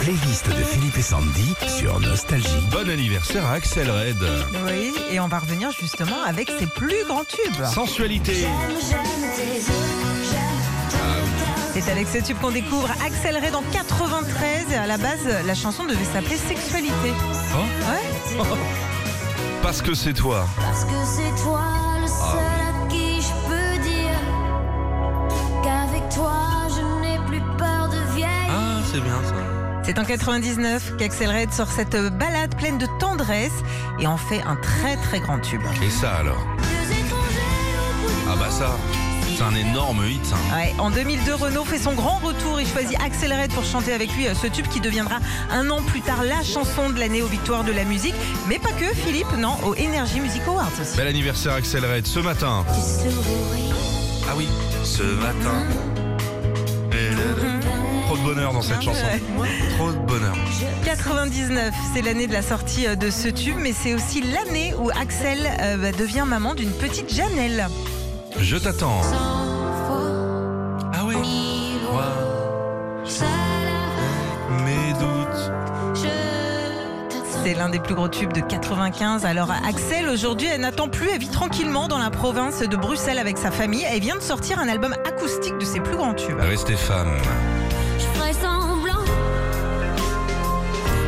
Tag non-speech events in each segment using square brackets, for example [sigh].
playlist de Philippe et Sandy sur Nostalgie. Bon anniversaire à Axel Red. Oui, et on va revenir justement avec ses plus grands tubes. Sensualité. C'est avec ce tube qu'on découvre Axel Red en 93. Et à la base, la chanson devait s'appeler Sexualité. Oh, Ouais. [laughs] parce que c'est toi. Parce que c'est toi le seul à qui je peux dire qu'avec toi je n'ai plus peur de vieille. Ah, c'est bien ça. C'est en 99 qu'Axel Red sort cette balade pleine de tendresse et en fait un très très grand tube. Et ça alors au Ah bah ça, c'est un énorme hit. ça. Ouais, en 2002, Renault fait son grand retour. Il choisit Axel Red pour chanter avec lui euh, ce tube qui deviendra un an plus tard la chanson de l'année aux victoires de la musique. Mais pas que, Philippe, non, aux Energy Music Awards aussi. Bel anniversaire Axel Red ce matin. Ah oui, ce matin. Trop de bonheur dans cette chanson. Trop de bonheur. 99, c'est l'année de la sortie euh, de ce tube, mais c'est aussi l'année où Axel euh, bah, devient maman d'une petite Janelle. Je t'attends. Ah oui. Seul Mes doutes. je t'attends. C'est l'un des plus gros tubes de 95. Alors Axel, aujourd'hui, elle n'attend plus, elle vit tranquillement dans la province de Bruxelles avec sa famille. Elle vient de sortir un album acoustique de ses plus grands tubes. Restez femme. Je ferai semblant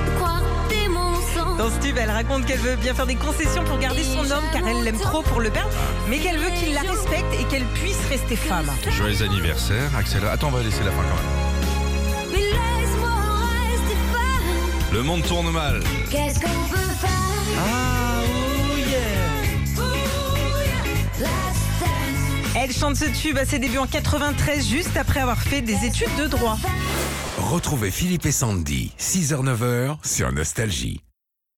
de croire que t'es mon sang. Dans ce tube, elle raconte qu'elle veut bien faire des concessions pour garder son homme car elle l'aime trop pour le perdre, mais qu'elle veut qu'il la respecte et qu'elle puisse rester femme. Joyeux anniversaire Axel. Attends, on va laisser la fin quand même. Mais laisse-moi rester femme. Le monde tourne mal. Qu'est-ce qu'on peut Elle chante ce tube à ses débuts en 93, juste après avoir fait des études de droit. Retrouvez Philippe et Sandy, 6h-9h sur Nostalgie.